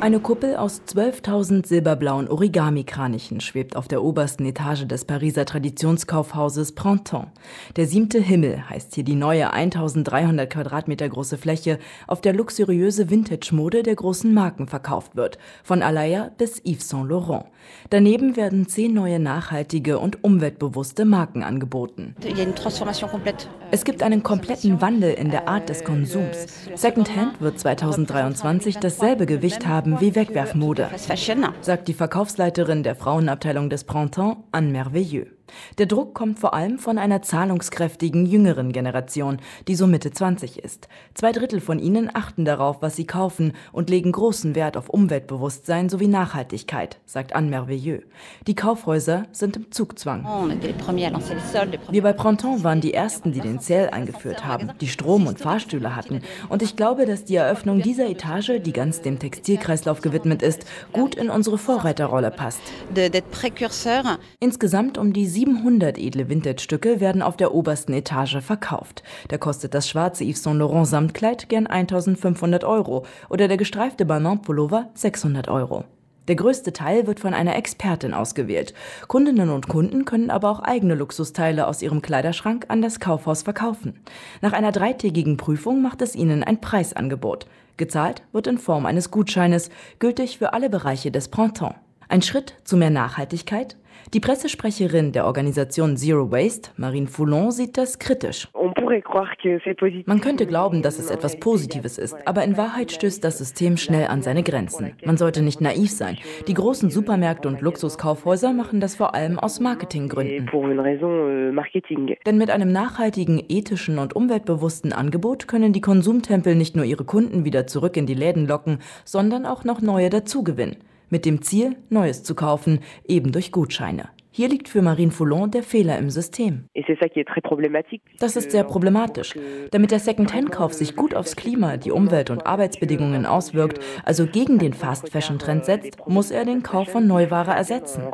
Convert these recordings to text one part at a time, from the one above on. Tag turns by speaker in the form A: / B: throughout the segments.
A: Eine Kuppel aus 12.000 silberblauen Origami-Kranichen schwebt auf der obersten Etage des Pariser Traditionskaufhauses Printemps. Der siebte Himmel heißt hier die neue 1300 Quadratmeter große Fläche, auf der luxuriöse Vintage-Mode der großen Marken verkauft wird, von Alaya bis Yves Saint Laurent. Daneben werden zehn neue nachhaltige und umweltbewusste Marken angeboten. Es gibt einen kompletten Wandel in der Art des Konsums. Secondhand wird 2023 dasselbe Gewicht haben wie Wegwerfmode, sagt die Verkaufsleiterin der Frauenabteilung des Printemps, Anne Merveilleux. Der Druck kommt vor allem von einer zahlungskräftigen jüngeren Generation, die so Mitte 20 ist. Zwei Drittel von ihnen achten darauf, was sie kaufen und legen großen Wert auf Umweltbewusstsein sowie Nachhaltigkeit, sagt Anne Merveilleux. Die Kaufhäuser sind im Zugzwang. Wir bei Printemps waren die Ersten, die den Sale eingeführt haben, die Strom und Fahrstühle hatten. Und ich glaube, dass die Eröffnung dieser Etage, die ganz dem Textilkreislauf gewidmet ist, gut in unsere Vorreiterrolle passt. Insgesamt um die 700 edle Vintage-Stücke werden auf der obersten Etage verkauft. Da kostet das schwarze Yves Saint Laurent Samtkleid gern 1500 Euro oder der gestreifte Balmain-Pullover 600 Euro. Der größte Teil wird von einer Expertin ausgewählt. Kundinnen und Kunden können aber auch eigene Luxusteile aus ihrem Kleiderschrank an das Kaufhaus verkaufen. Nach einer dreitägigen Prüfung macht es ihnen ein Preisangebot. Gezahlt wird in Form eines Gutscheines, gültig für alle Bereiche des Printemps. Ein Schritt zu mehr Nachhaltigkeit? Die Pressesprecherin der Organisation Zero Waste, Marine Foulon, sieht das kritisch. Man könnte glauben, dass es etwas Positives ist, aber in Wahrheit stößt das System schnell an seine Grenzen. Man sollte nicht naiv sein. Die großen Supermärkte und Luxuskaufhäuser machen das vor allem aus Marketinggründen. Euh, Denn mit einem nachhaltigen, ethischen und umweltbewussten Angebot können die Konsumtempel nicht nur ihre Kunden wieder zurück in die Läden locken, sondern auch noch neue dazugewinnen mit dem Ziel, Neues zu kaufen, eben durch Gutscheine. Hier liegt für Marine Foulon der Fehler im System. Das ist sehr problematisch. Damit der Second-Hand-Kauf sich gut aufs Klima, die Umwelt und Arbeitsbedingungen auswirkt, also gegen den Fast-Fashion-Trend setzt, muss er den Kauf von Neuware ersetzen.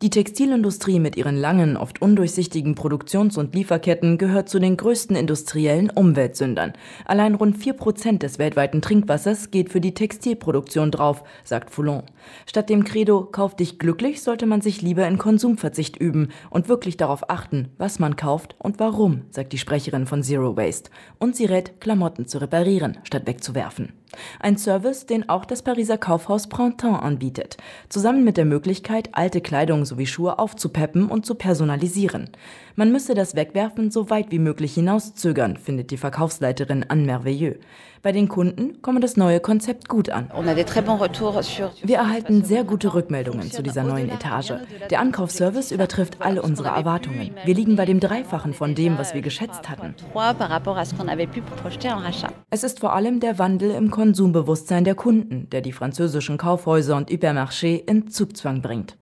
A: Die Textilindustrie mit ihren langen, oft undurchsichtigen Produktions- und Lieferketten gehört zu den größten industriellen Umweltsündern. Allein rund 4% des weltweiten Trinkwassers geht für die Textilproduktion drauf, sagt Foulon. Statt dem Credo, kauf dich glücklich, sollte man man sich lieber in Konsumverzicht üben und wirklich darauf achten, was man kauft und warum, sagt die Sprecherin von Zero Waste. Und sie rät, Klamotten zu reparieren, statt wegzuwerfen. Ein Service, den auch das Pariser Kaufhaus Printemps anbietet, zusammen mit der Möglichkeit, alte Kleidung sowie Schuhe aufzupeppen und zu personalisieren. Man müsse das Wegwerfen so weit wie möglich hinauszögern, findet die Verkaufsleiterin Anne Merveilleux. Bei den Kunden komme das neue Konzept gut an. Wir erhalten sehr gute Rückmeldungen zu dieser neuen Etage. Der Ankaufsservice übertrifft alle unsere Erwartungen. Wir liegen bei dem Dreifachen von dem, was wir geschätzt hatten. Es ist vor allem der Wandel im Konsumbewusstsein der Kunden, der die französischen Kaufhäuser und Hypermarché in Zugzwang bringt.